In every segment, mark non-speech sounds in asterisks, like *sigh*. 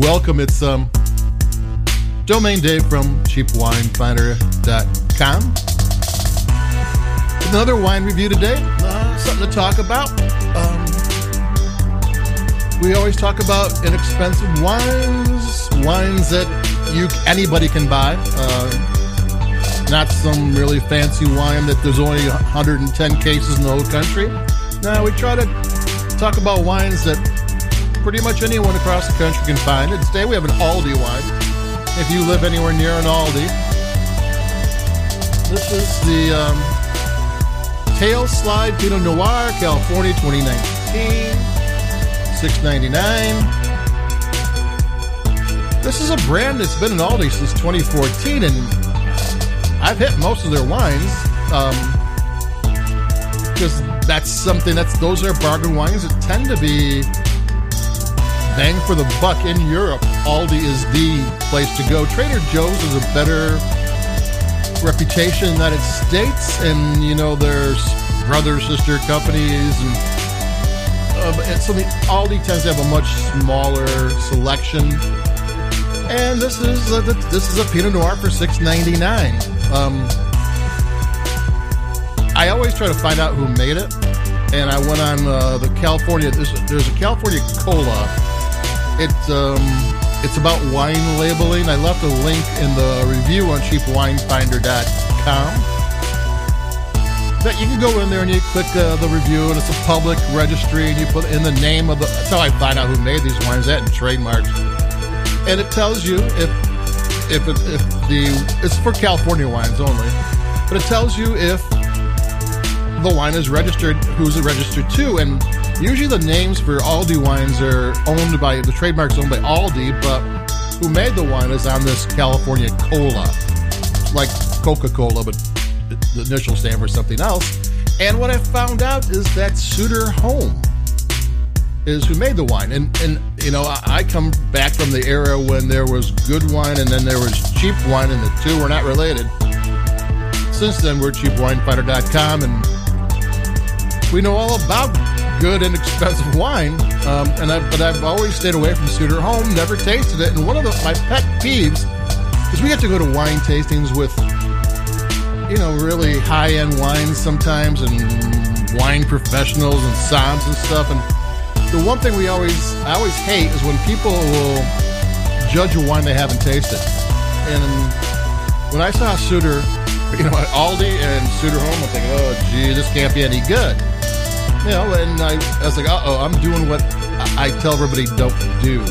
welcome. It's um, Domain Dave from CheapWineFinder.com. Another wine review today. Uh, something to talk about. Um, we always talk about inexpensive wines, wines that you anybody can buy. Uh, not some really fancy wine that there's only 110 cases in the whole country. Now we try to talk about wines that pretty much anyone across the country can find. it. today we have an Aldi wine. If you live anywhere near an Aldi, this is the um, Tail Slide Pinot Noir, California, 2019, 6.99. This is a brand that's been in Aldi since 2014, and I've hit most of their wines. Um, because that's something that's those are bargain wines that tend to be bang for the buck in Europe. Aldi is the place to go. Trader Joe's is a better reputation in the United States, and you know there's brother sister companies, and, uh, so the Aldi tends to have a much smaller selection. And this is a, this is a Pinot Noir for six ninety nine. Um, I always try to find out who made it, and I went on uh, the California. There's, there's a California COLA. It's um, it's about wine labeling. I left a link in the review on cheapwinefinder.com. That you can go in there and you click uh, the review, and it's a public registry, and you put in the name of the. That's how I find out who made these wines. That and trademarks, and it tells you if if it, if the it's for California wines only, but it tells you if the wine is registered, who's it registered to, and usually the names for Aldi wines are owned by the trademarks owned by Aldi, but who made the wine is on this California COLA, like Coca Cola, but the initial stand for something else. And what I found out is that Sutter Home is who made the wine, and and you know I, come back from the era when there was good wine and then there was cheap wine, and the two were not related. Since then, we're cheapwinefinder.com and we know all about good and expensive wine, um, and I, but I've always stayed away from Sutter Home, never tasted it. And one of the, my pet peeves is we have to go to wine tastings with, you know, really high end wines sometimes, and wine professionals and somms and stuff. And the one thing we always, I always hate is when people will judge a wine they haven't tasted. And when I saw Sutter, *laughs* you know, at Aldi and Sutter Home, I'm thinking, oh, gee, this can't be any good you know, and I, I was like, uh oh, I'm doing what I, tell everybody don't do.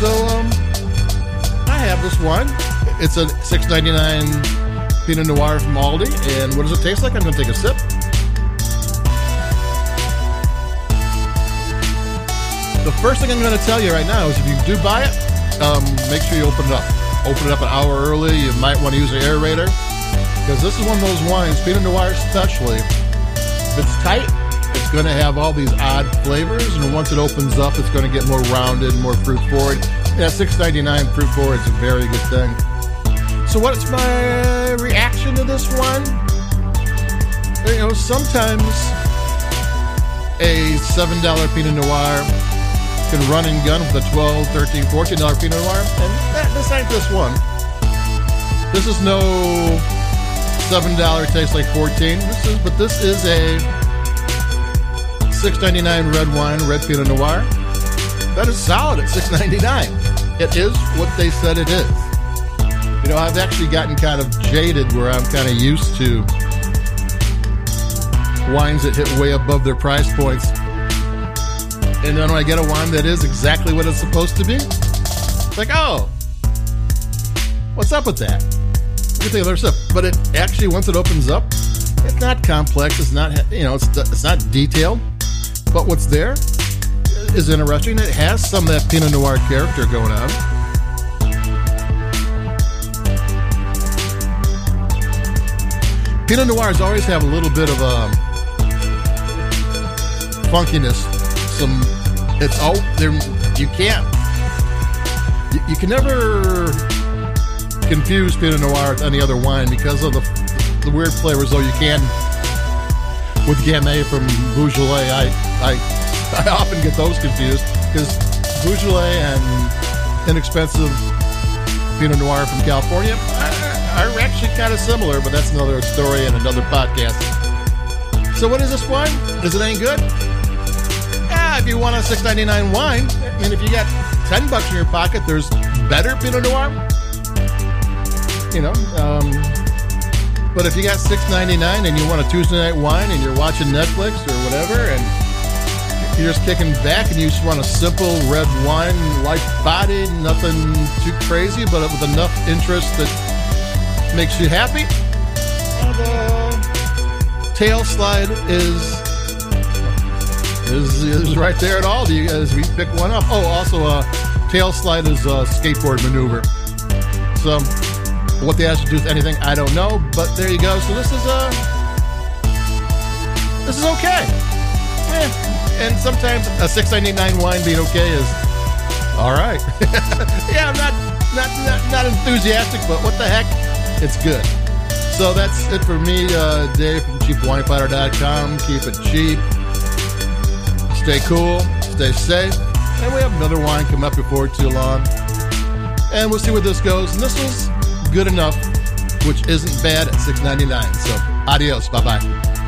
So, um, I have this one. It's a six ninety nine Pinot Noir from Aldi, and what does it taste like? I'm going to take a sip. The first thing I'm going to tell you right now is if you do buy it, um, make sure you open it up. Open it up an hour early. You might want to use an aerator because this is one of those wines, Pinot Noir especially it's tight, it's going to have all these odd flavors, and once it opens up, it's going to get more rounded, more fruit forward. Yeah, six ninety nine fruit forward is a very good thing. So, what's my reaction to this one? You know, sometimes a seven dollar Pinot Noir can run and gun with a 12 13 14 dollar Pinot Noir, and that, this ain't this one. This is no seven dollar tastes like fourteen. This is, but this is a six ninety nine red wine, red Pinot Noir. That is solid at six ninety nine. It is what they said it is. You know, I've actually gotten kind of jaded where I'm kind of used to wines that hit way above their price points. And then when I get a wine that is exactly what it's supposed to be, it's like, oh, what's up with that? Get the other stuff, but it actually once it opens up, it's not complex. It's not you know it's it's not detailed, but what's there is interesting. It has some of that Pinot Noir character going on. Pinot Noirs always have a little bit of a funkiness. Some it's all there. You can't. You, you can never confuse Pinot Noir with any other wine because of the the weird flavors. Though you can with Gamay from Beaujolais, I I *laughs* I often get those confused because Beaujolais and inexpensive Pinot Noir from California are, are actually kind of similar, but that's another story and another podcast. So, what is this wine? Is it any good? Yeah, if you want a six ninety nine wine, and if you got ten bucks in your pocket, there's better Pinot Noir. You know, um, but if you got six ninety nine and you want a Tuesday night wine and you're watching Netflix or whatever, and you're just kicking back and you just want a simple red wine, light body, nothing too crazy, but with enough interest that makes you happy. Uh, tail slide is is is right there at all. Do you guys we pick one up? Oh, also uh, tail slide is a skateboard maneuver. So what they has to do with anything, I don't know. But there you go. So this is uh this is okay. Yeah. And sometimes a six ninety nine wine being okay is all right. *laughs* yeah, I'm not, not not not enthusiastic, but what the heck? It's good. So that's it for me, uh, Dave from cheapwinefinder.com. Keep it cheap. Stay cool. Stay safe. And we have another wine come up before too long. And we'll see where this goes. And this was good enough, which isn't bad at $6.99. So adios. Bye bye.